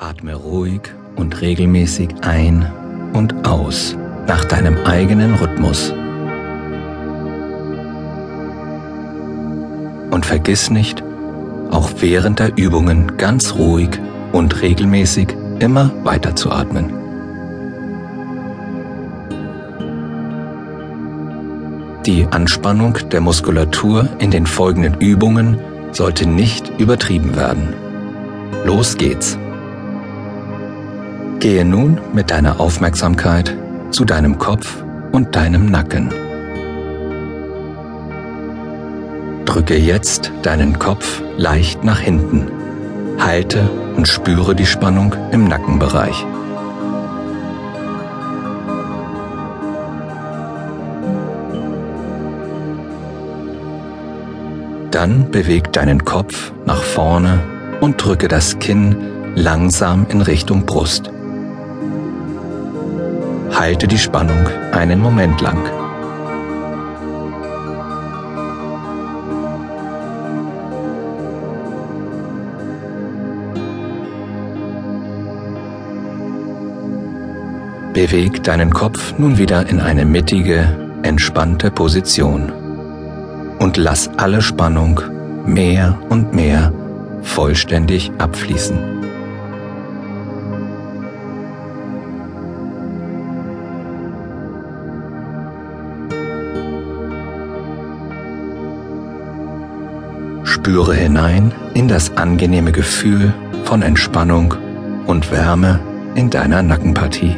Atme ruhig und regelmäßig ein und aus nach deinem eigenen Rhythmus. Und vergiss nicht, auch während der Übungen ganz ruhig und regelmäßig immer weiter zu atmen. Die Anspannung der Muskulatur in den folgenden Übungen sollte nicht übertrieben werden. Los geht's! Gehe nun mit deiner Aufmerksamkeit zu deinem Kopf und deinem Nacken. Drücke jetzt deinen Kopf leicht nach hinten. Halte und spüre die Spannung im Nackenbereich. Dann beweg deinen Kopf nach vorne und drücke das Kinn langsam in Richtung Brust. Halte die Spannung einen Moment lang. Beweg deinen Kopf nun wieder in eine mittige, entspannte Position und lass alle Spannung mehr und mehr vollständig abfließen. Spüre hinein in das angenehme Gefühl von Entspannung und Wärme in deiner Nackenpartie.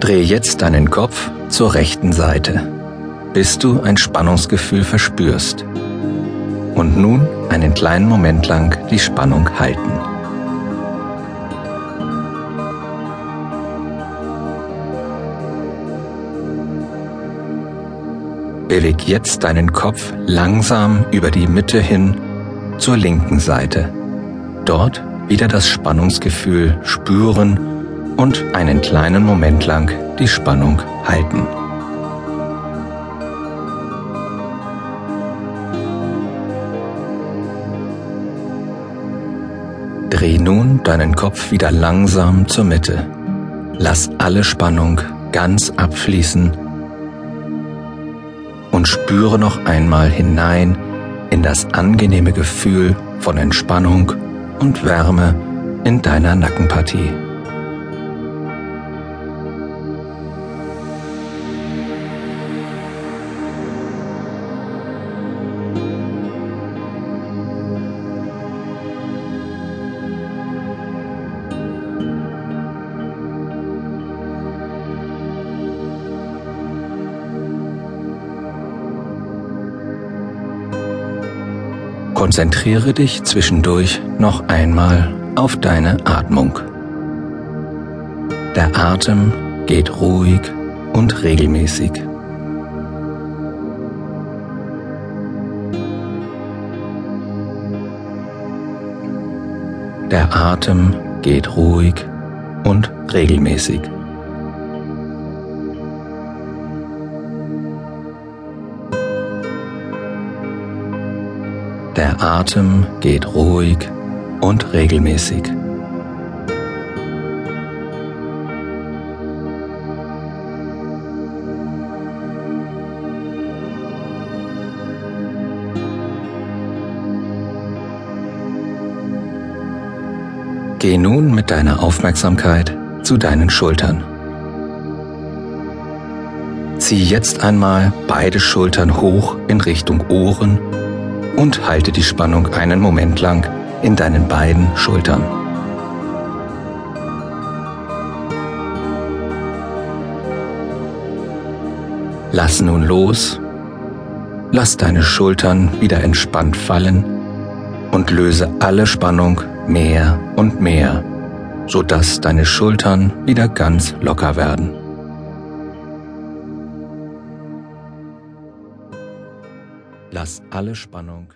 Dreh jetzt deinen Kopf zur rechten Seite, bis du ein Spannungsgefühl verspürst. Und nun einen kleinen Moment lang die Spannung halten. Beweg jetzt deinen Kopf langsam über die Mitte hin zur linken Seite. Dort wieder das Spannungsgefühl spüren und einen kleinen Moment lang die Spannung halten. Dreh nun deinen Kopf wieder langsam zur Mitte. Lass alle Spannung ganz abfließen und spüre noch einmal hinein in das angenehme Gefühl von Entspannung und Wärme in deiner Nackenpartie. Konzentriere dich zwischendurch noch einmal auf deine Atmung. Der Atem geht ruhig und regelmäßig. Der Atem geht ruhig und regelmäßig. Der Atem geht ruhig und regelmäßig. Geh nun mit deiner Aufmerksamkeit zu deinen Schultern. Zieh jetzt einmal beide Schultern hoch in Richtung Ohren und halte die Spannung einen Moment lang in deinen beiden Schultern. Lass nun los, lass deine Schultern wieder entspannt fallen und löse alle Spannung mehr und mehr, sodass deine Schultern wieder ganz locker werden. Lass alle Spannung